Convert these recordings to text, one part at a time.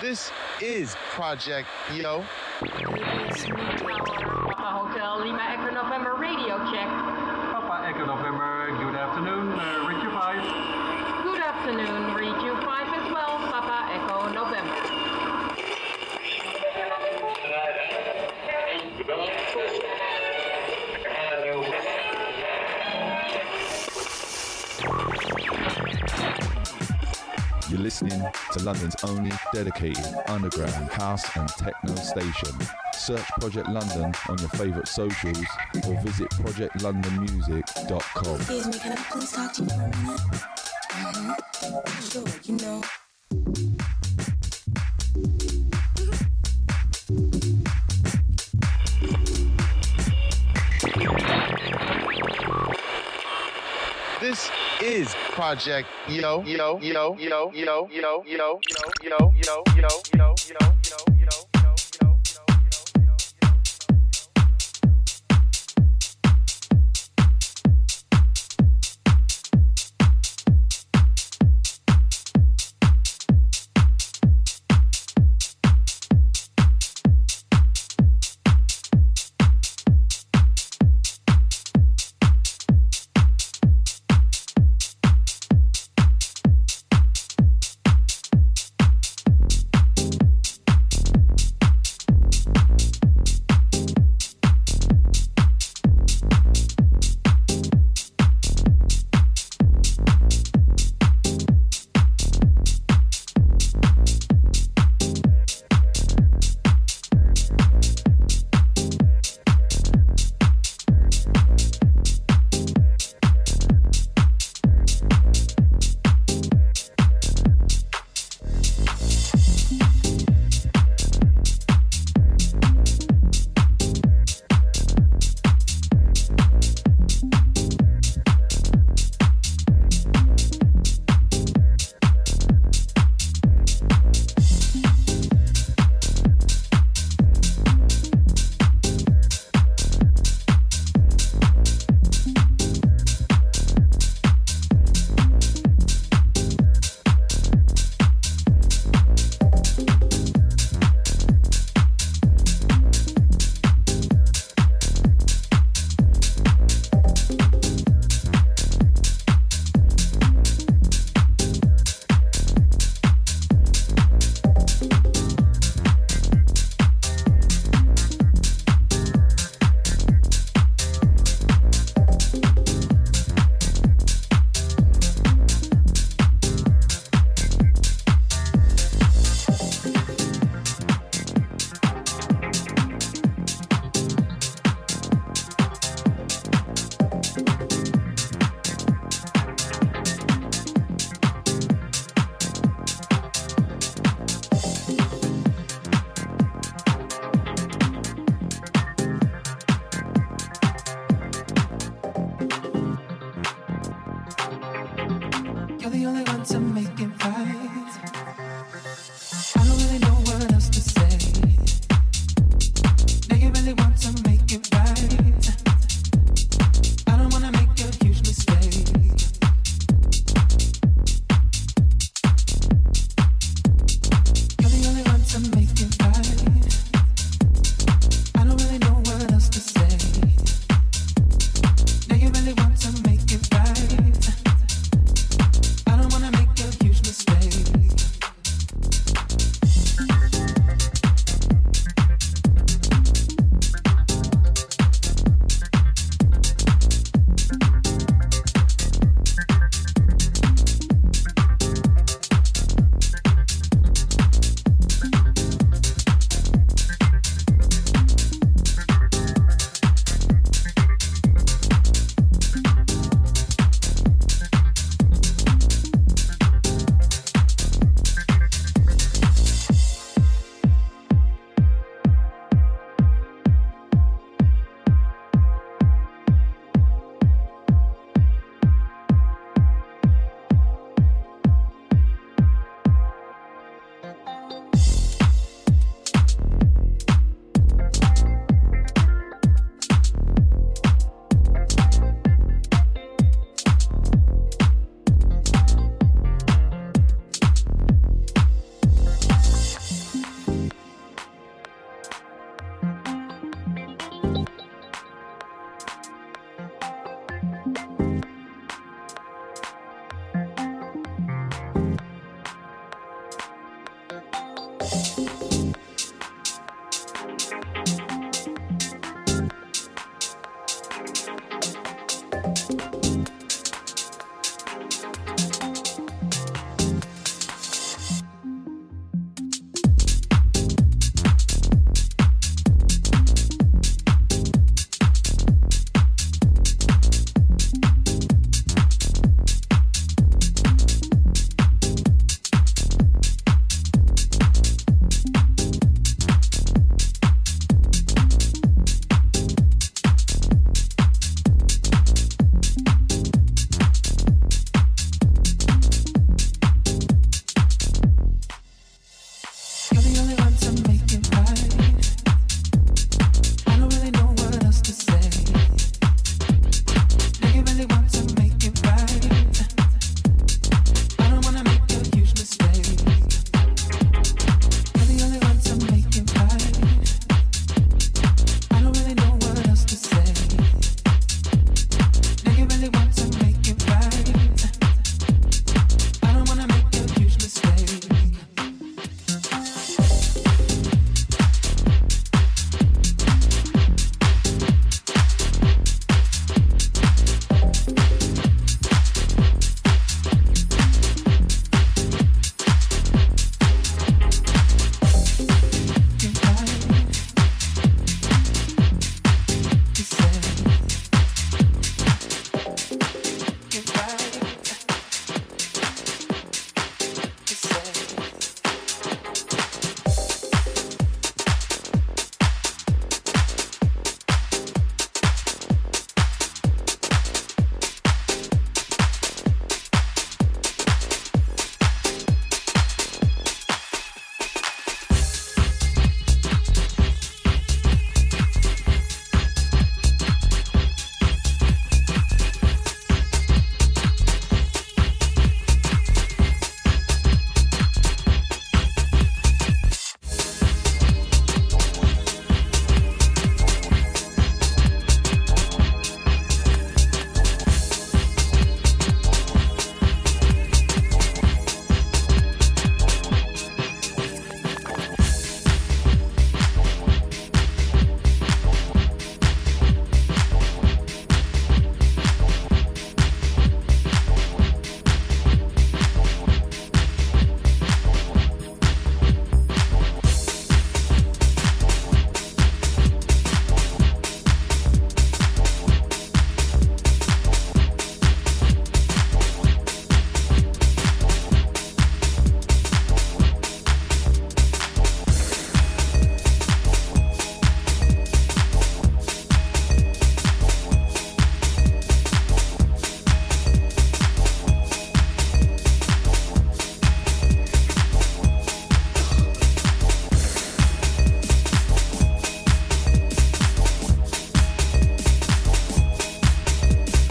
This is Project Yo. Papa Hotel Lima Echo November radio check. Papa Echo November, good afternoon, uh, Richard 5. Good afternoon, read You're listening to London's only dedicated underground house and techno station. Search Project London on your favourite socials or visit projectlondonmusic.com. Excuse me, can I please talk to you for a minute? Mm-hmm. Sure, you know. Project Yo. Yo. Yo. Yo. Yo. Yo. Yo. Yo. Yo. Yo. Yo.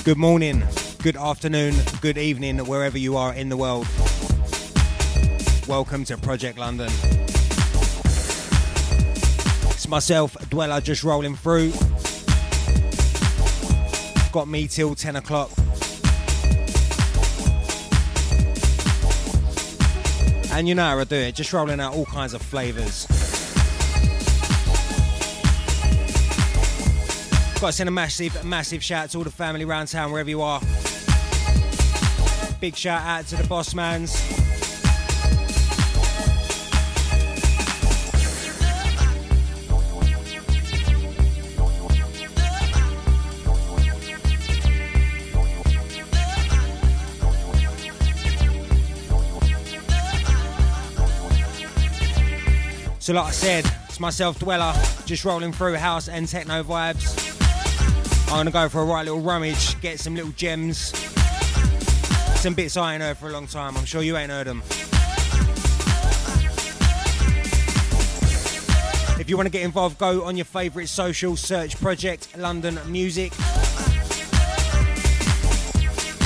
Good morning, good afternoon, good evening, wherever you are in the world. Welcome to Project London. It's myself, Dweller, just rolling through. Got me till 10 o'clock. And you know how I do it, just rolling out all kinds of flavours. Got to send a massive, massive shout to all the family around town, wherever you are. Big shout out to the boss mans. So, like I said, it's myself, Dweller, just rolling through house and techno vibes. I'm gonna go for a right little rummage, get some little gems, some bits I ain't heard for a long time. I'm sure you ain't heard them. If you want to get involved, go on your favourite social, search Project London Music.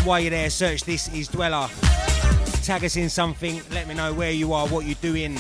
While you're there, search This Is Dweller. Tag us in something, let me know where you are, what you're doing.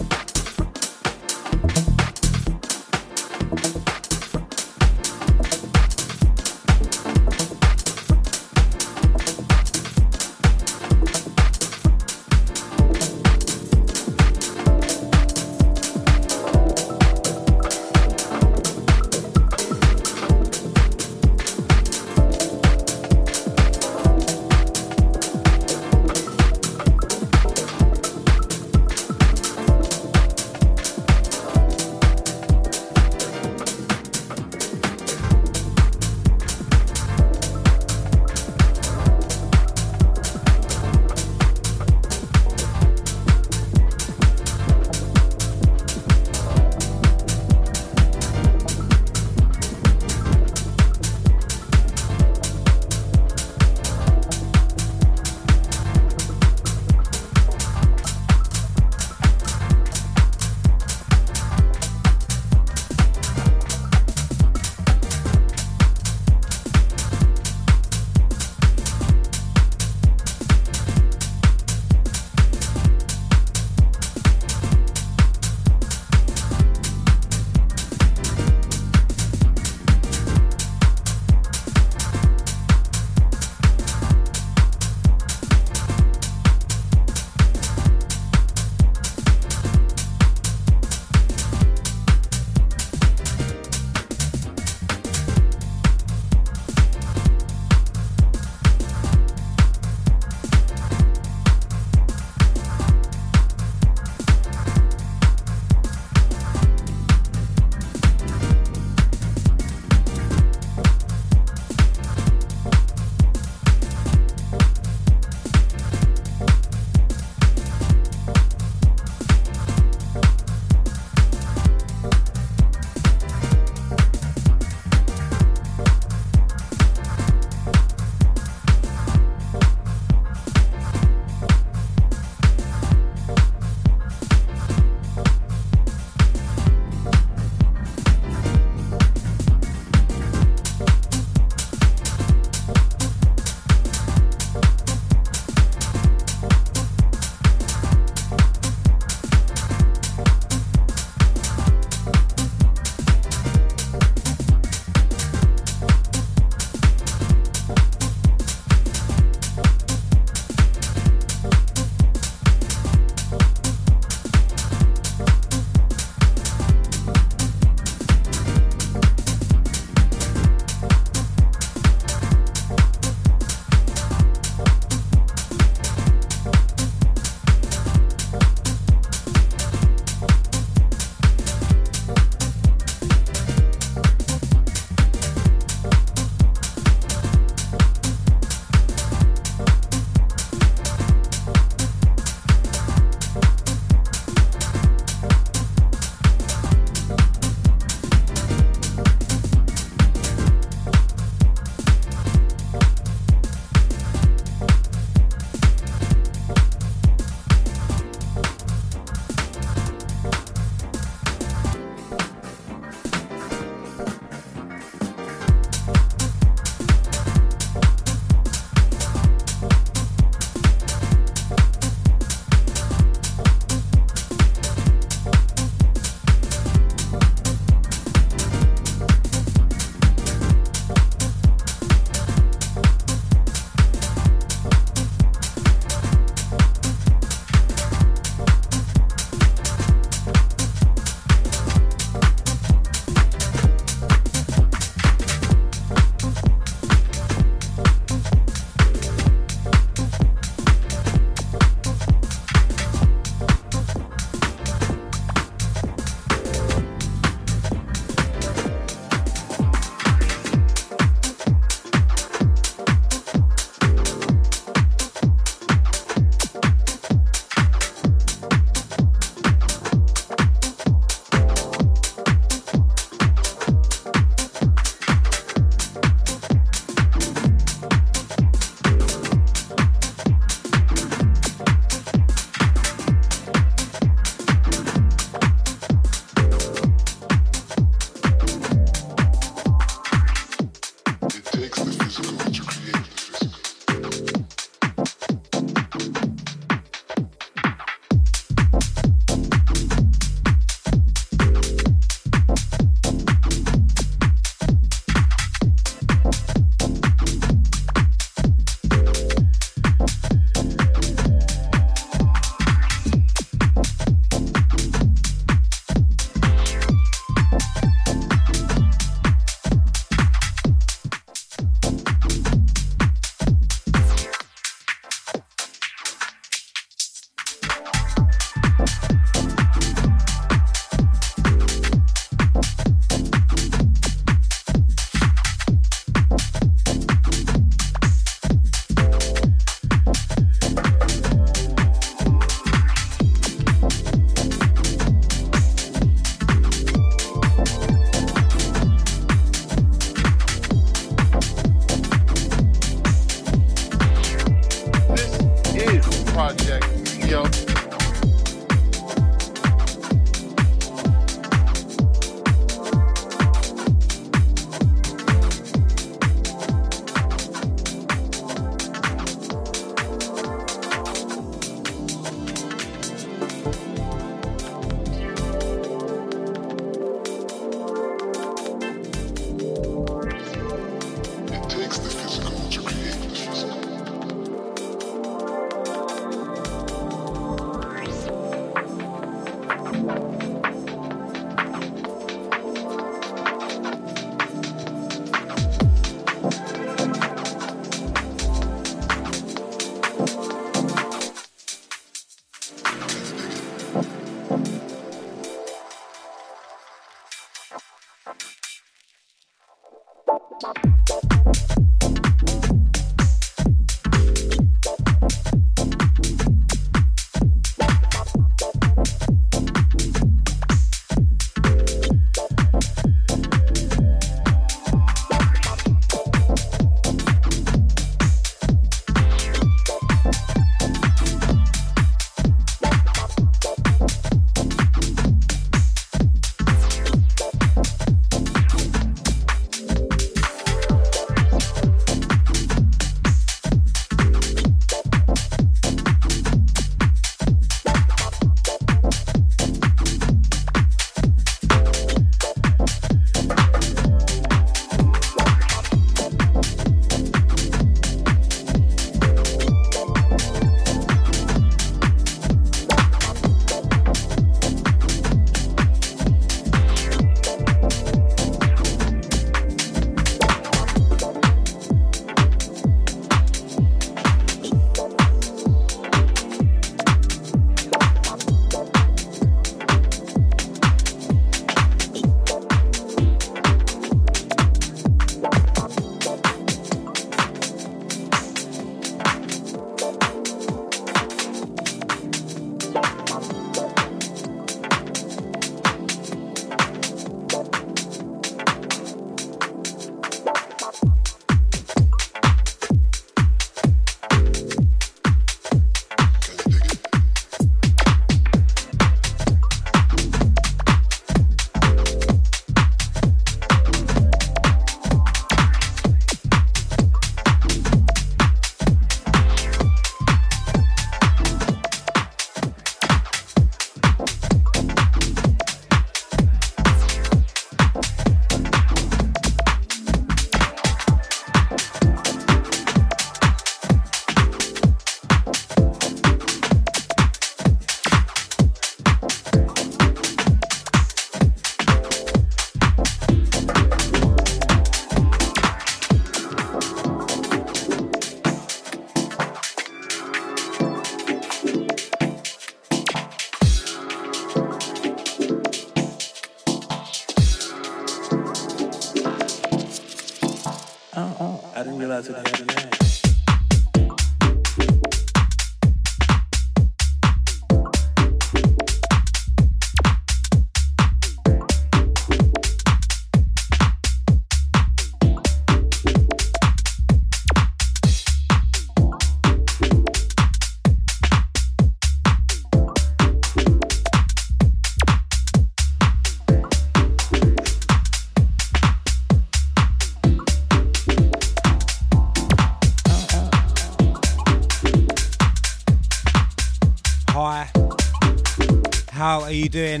You doing?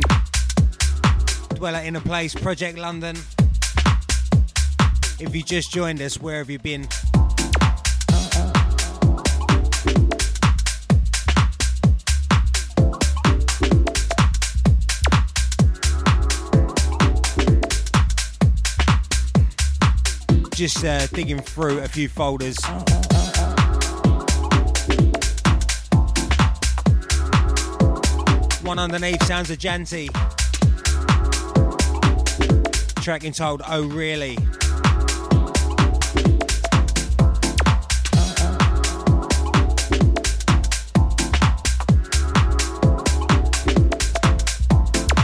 Dweller in a Place, Project London. If you just joined us, where have you been? Just uh, digging through a few folders. One underneath sounds a Janty. Track entitled Oh Really.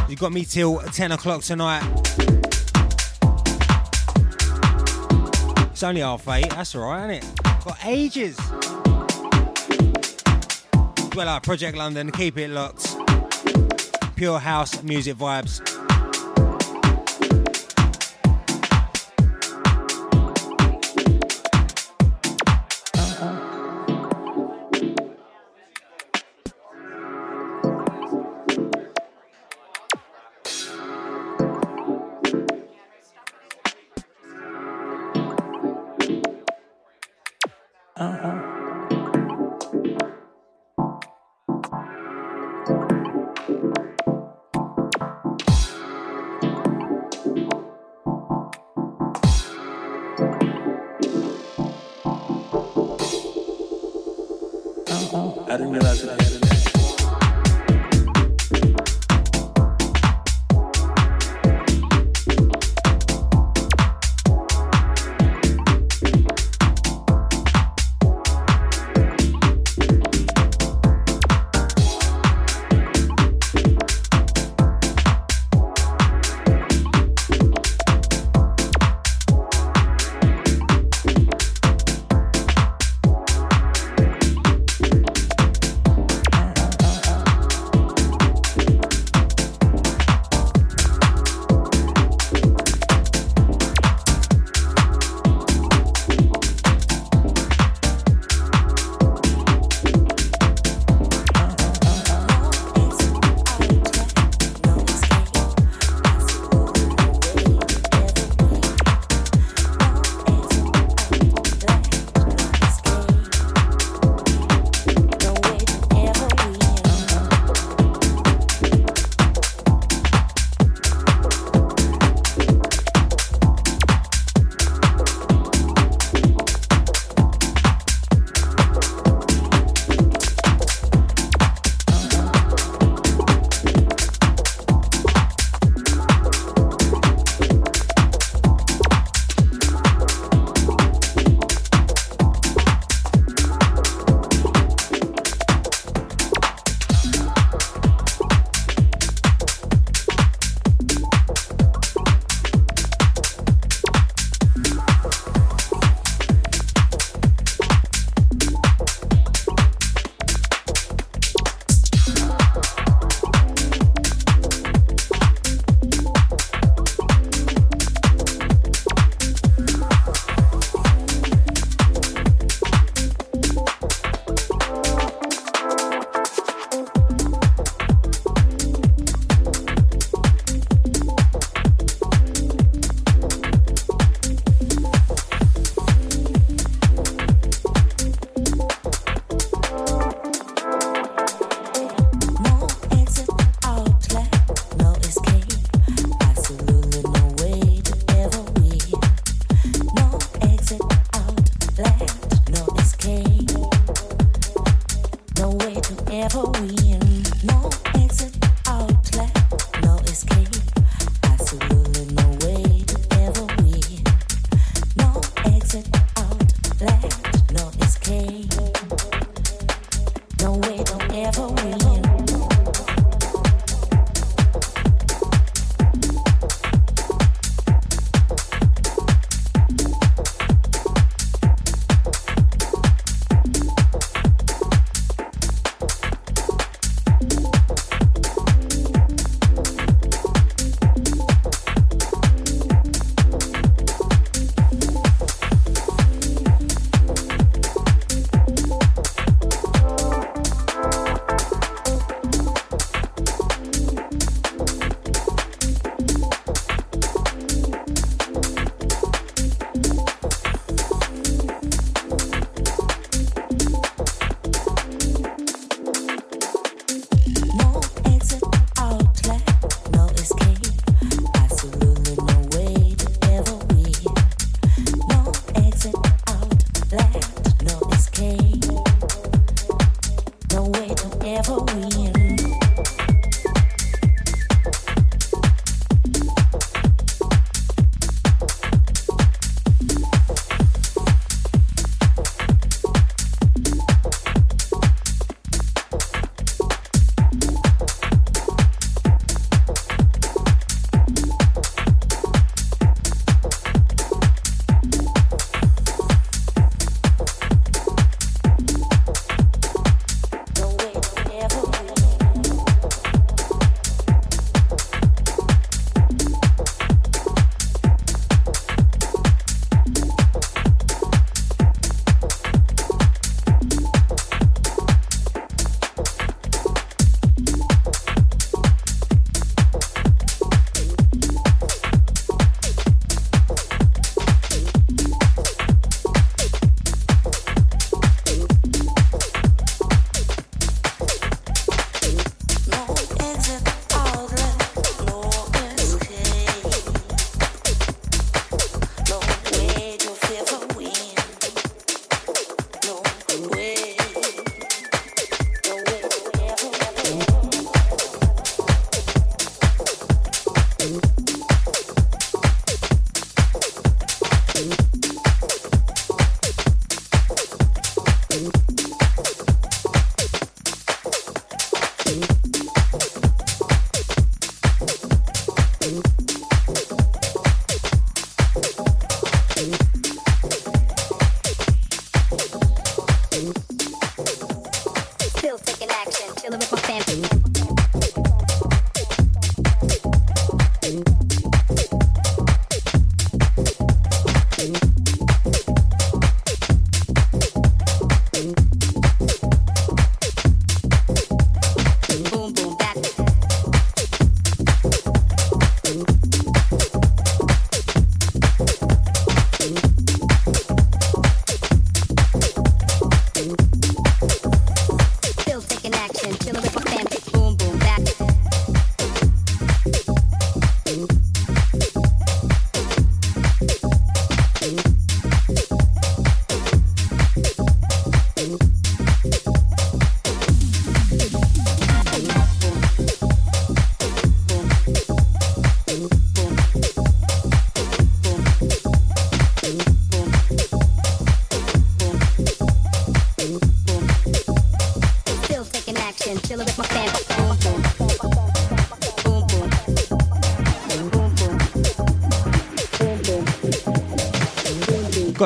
You got me till 10 o'clock tonight. It's only half eight, that's alright, isn't it? Got ages. Well, Project London, keep it locked pure house music vibes. I didn't realize it.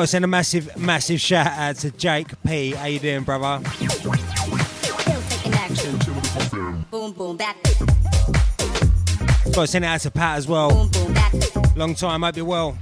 got to send a massive, massive shout out to Jake P. How you doing, brother? Boom, boom, back. Got to send it out to Pat as well. Long time, hope you're well.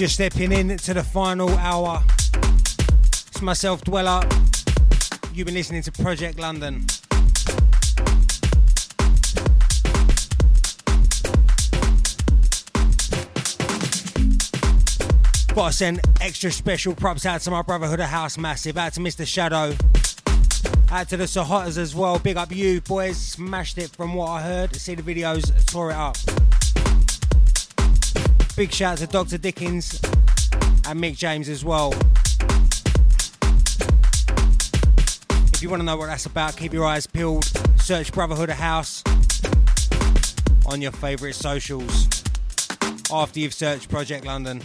Just stepping in to the final hour. It's myself, Dweller. You've been listening to Project London. Gotta send extra special props out to my Brotherhood of House Massive, out to Mr. Shadow, out to the Sahotas as well. Big up you, boys. Smashed it from what I heard. See the videos, tore it up. Big shout out to Dr. Dickens and Mick James as well. If you want to know what that's about, keep your eyes peeled. Search Brotherhood of House on your favourite socials after you've searched Project London.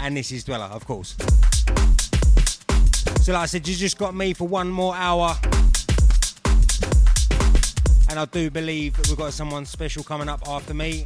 And this is Dweller, of course. So, like I said, you just got me for one more hour. And I do believe that we've got someone special coming up after me.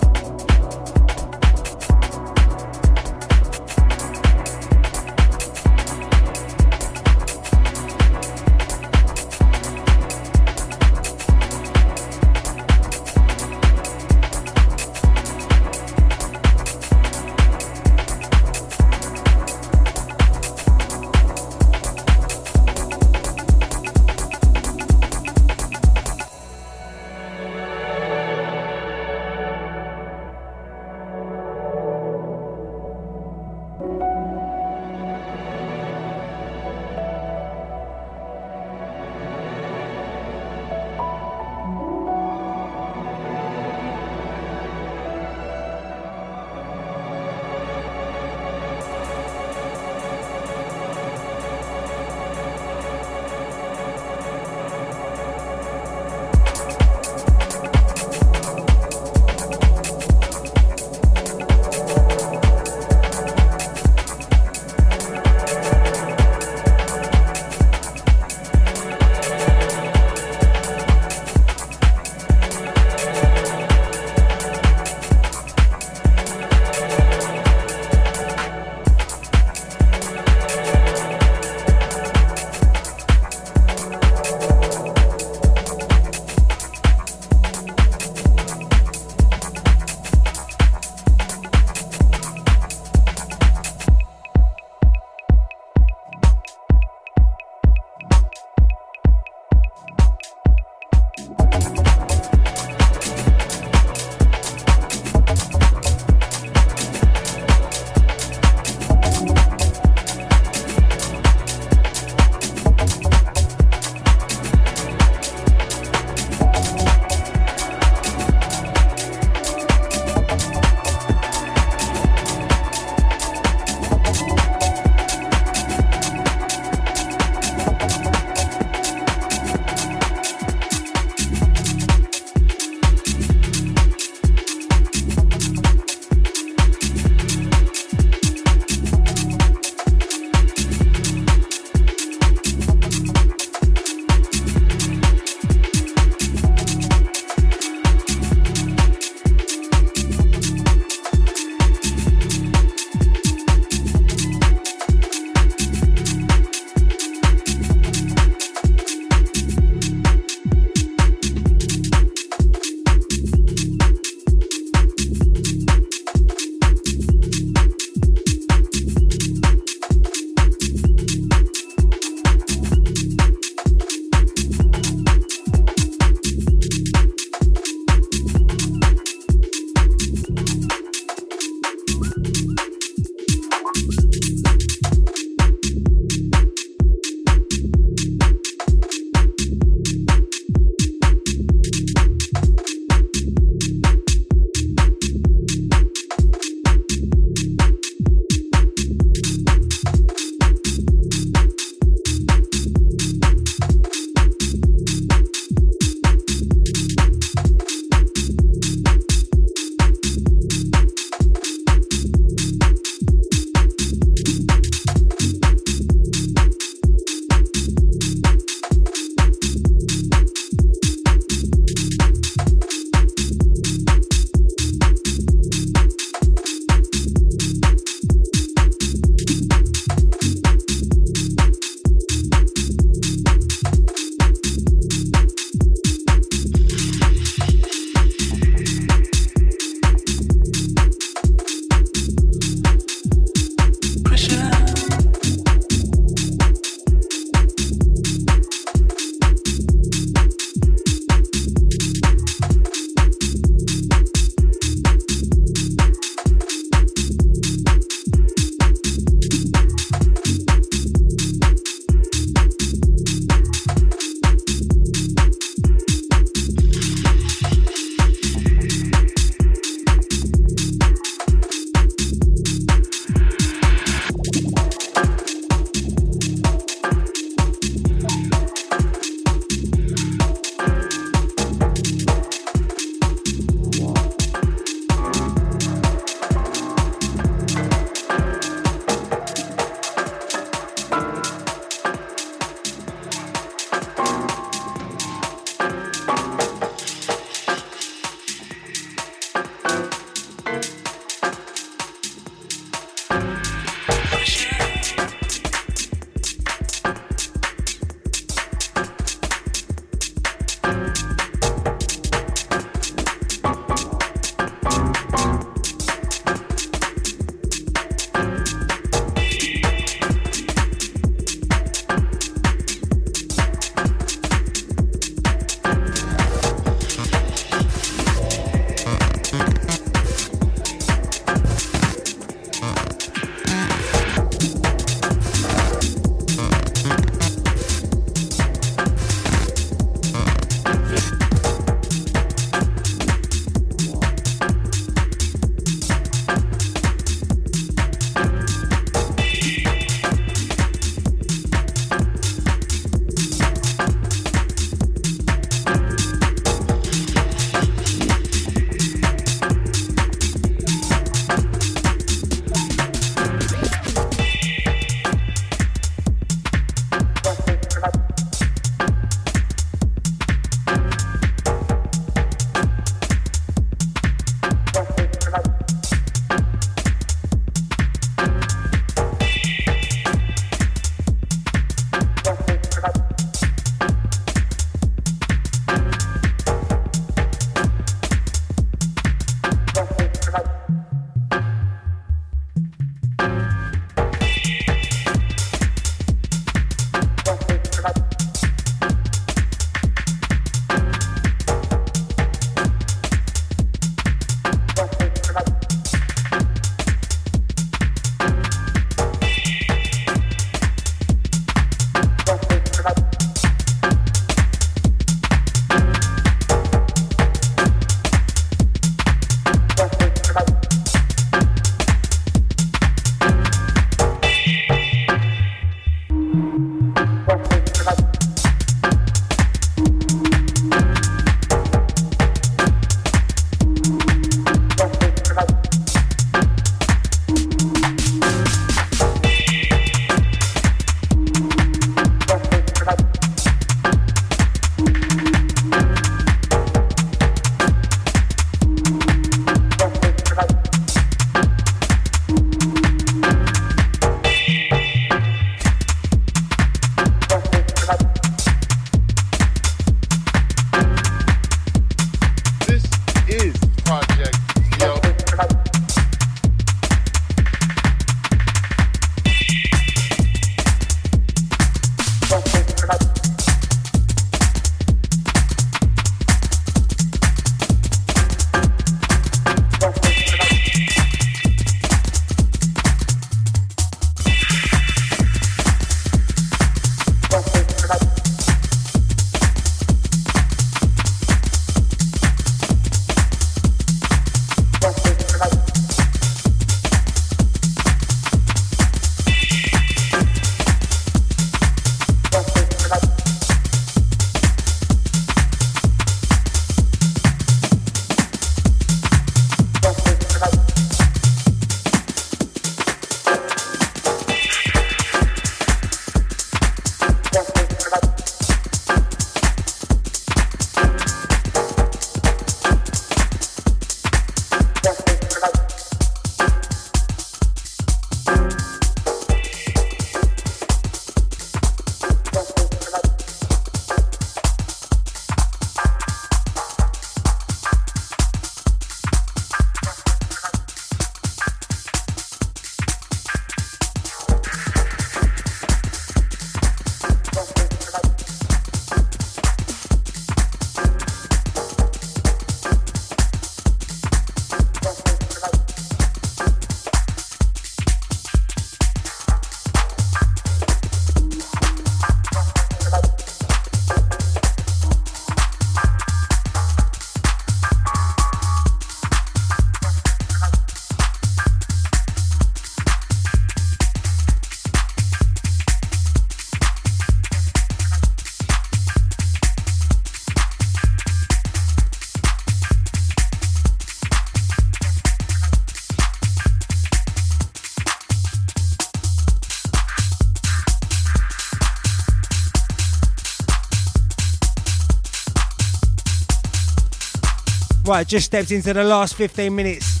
Right, just stepped into the last 15 minutes.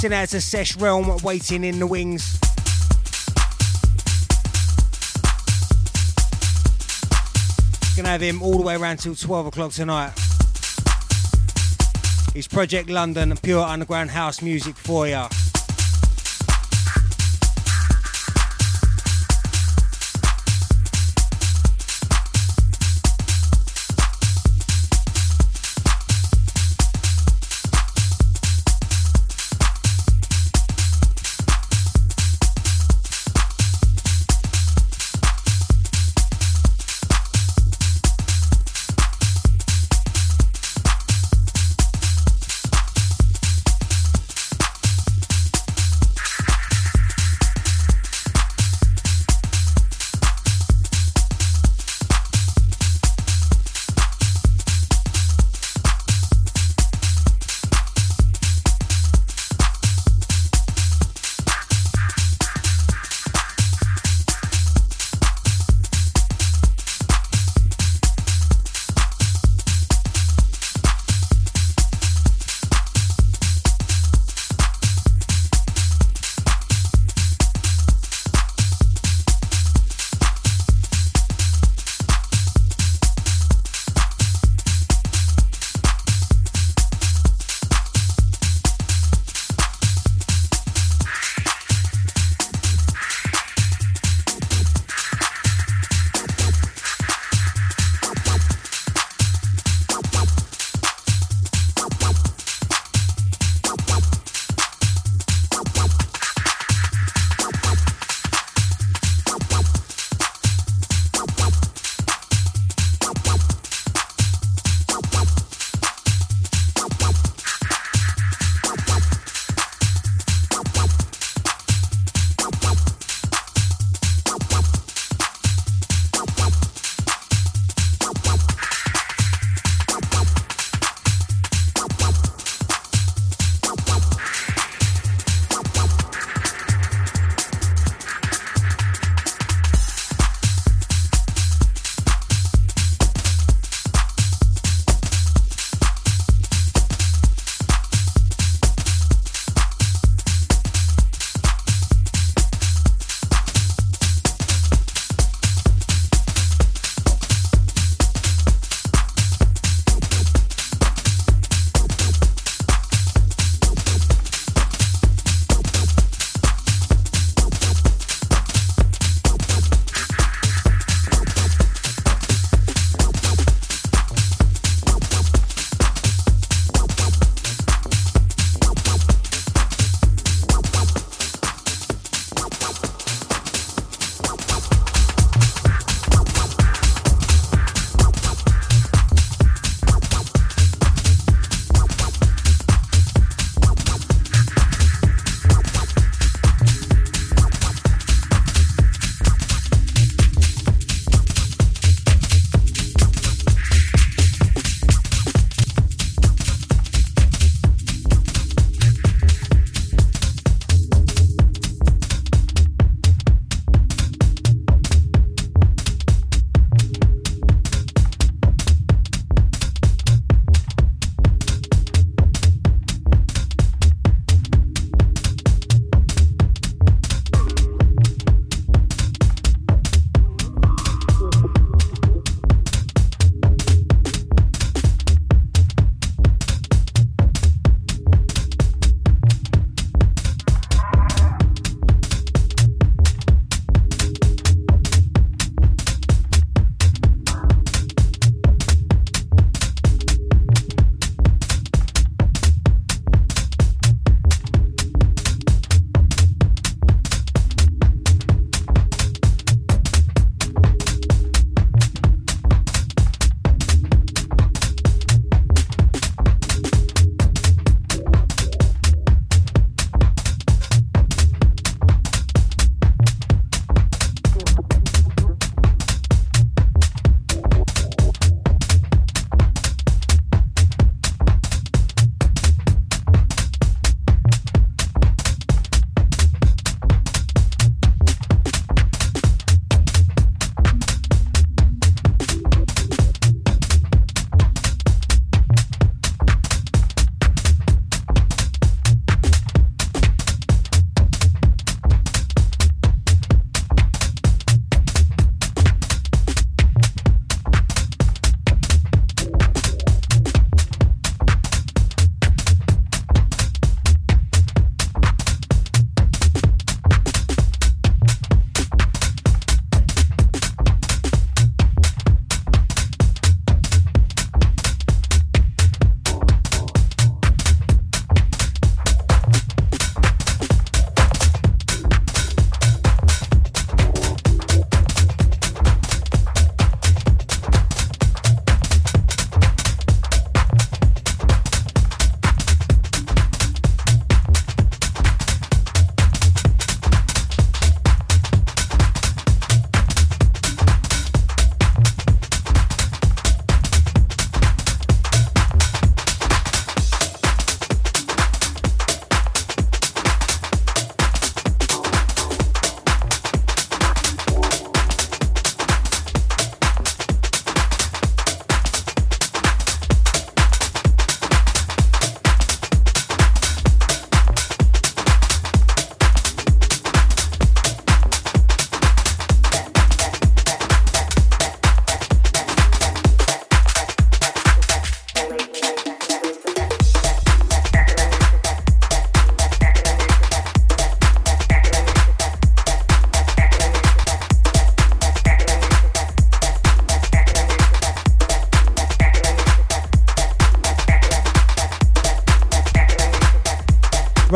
Send out to Sesh Realm waiting in the wings. Gonna have him all the way around till 12 o'clock tonight. It's Project London, pure underground house music for ya.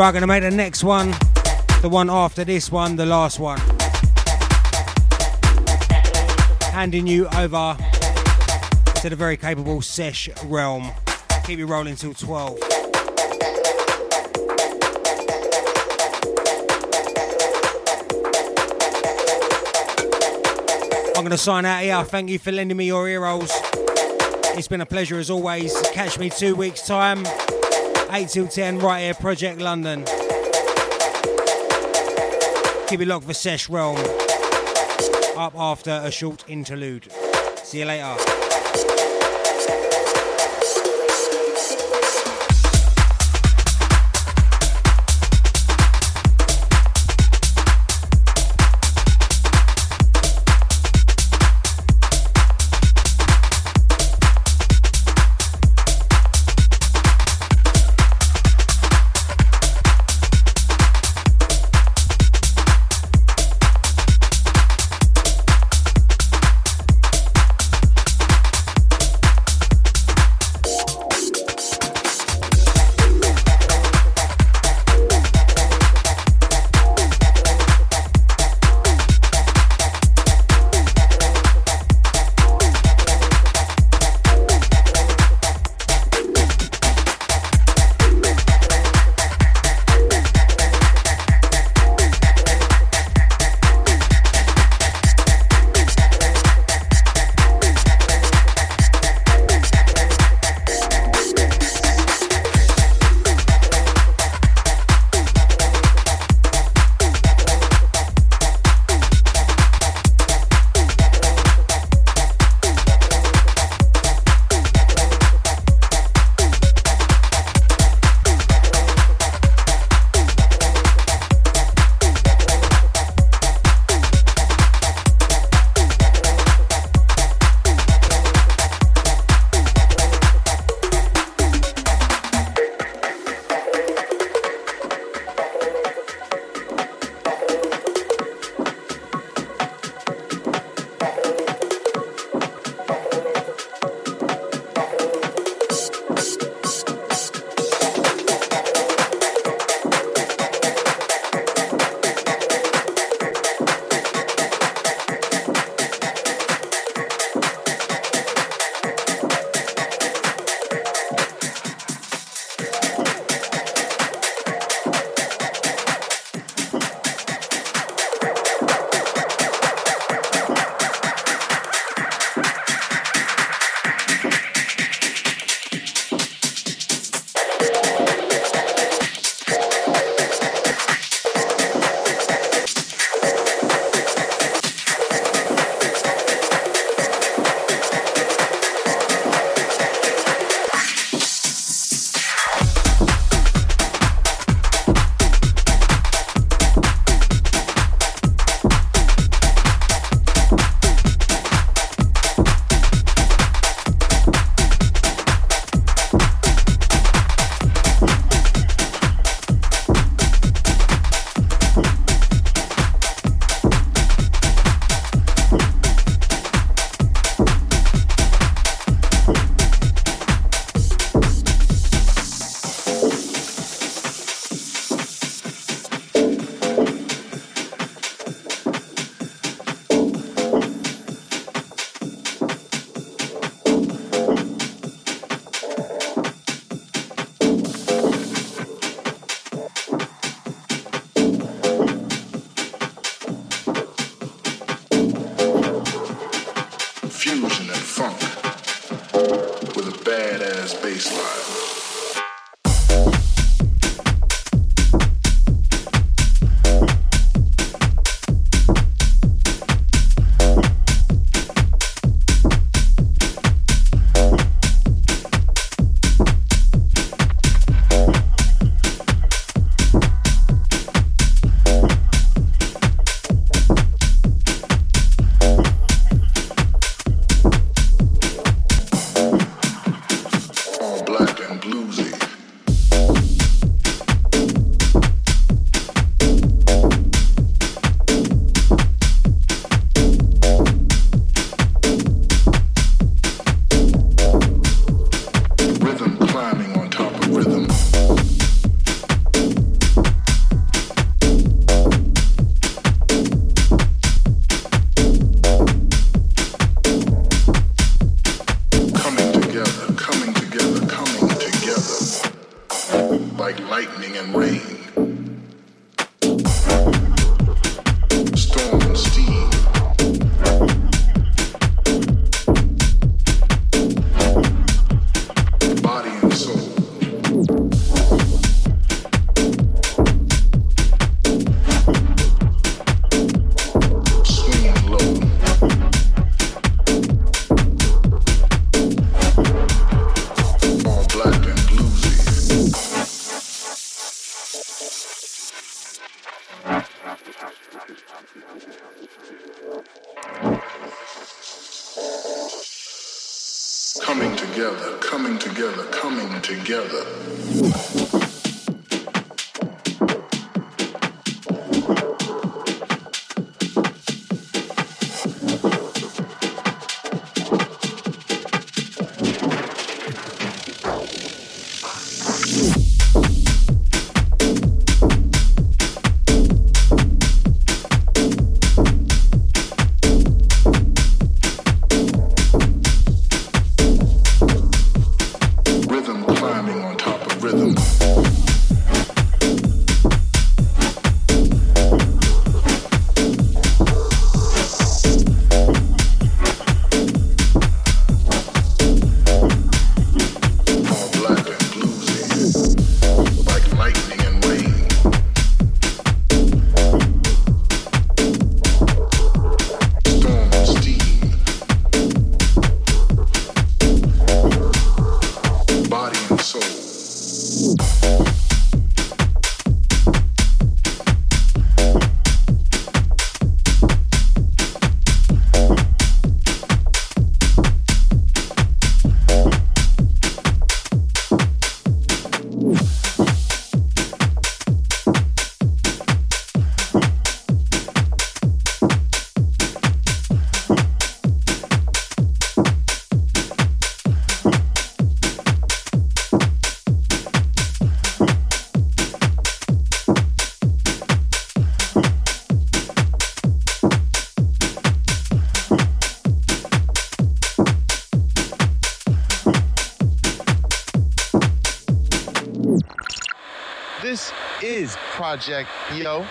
Right, gonna make the next one, the one after this one, the last one. Handing you over to the very capable Sesh Realm. Keep you rolling till 12. I'm going to sign out here. Thank you for lending me your earholes. It's been a pleasure as always. Catch me two weeks' time, 8 till 10, right here, Project London. Keep it locked for Sesh Realm. Up after a short interlude. See you later. Project Yo.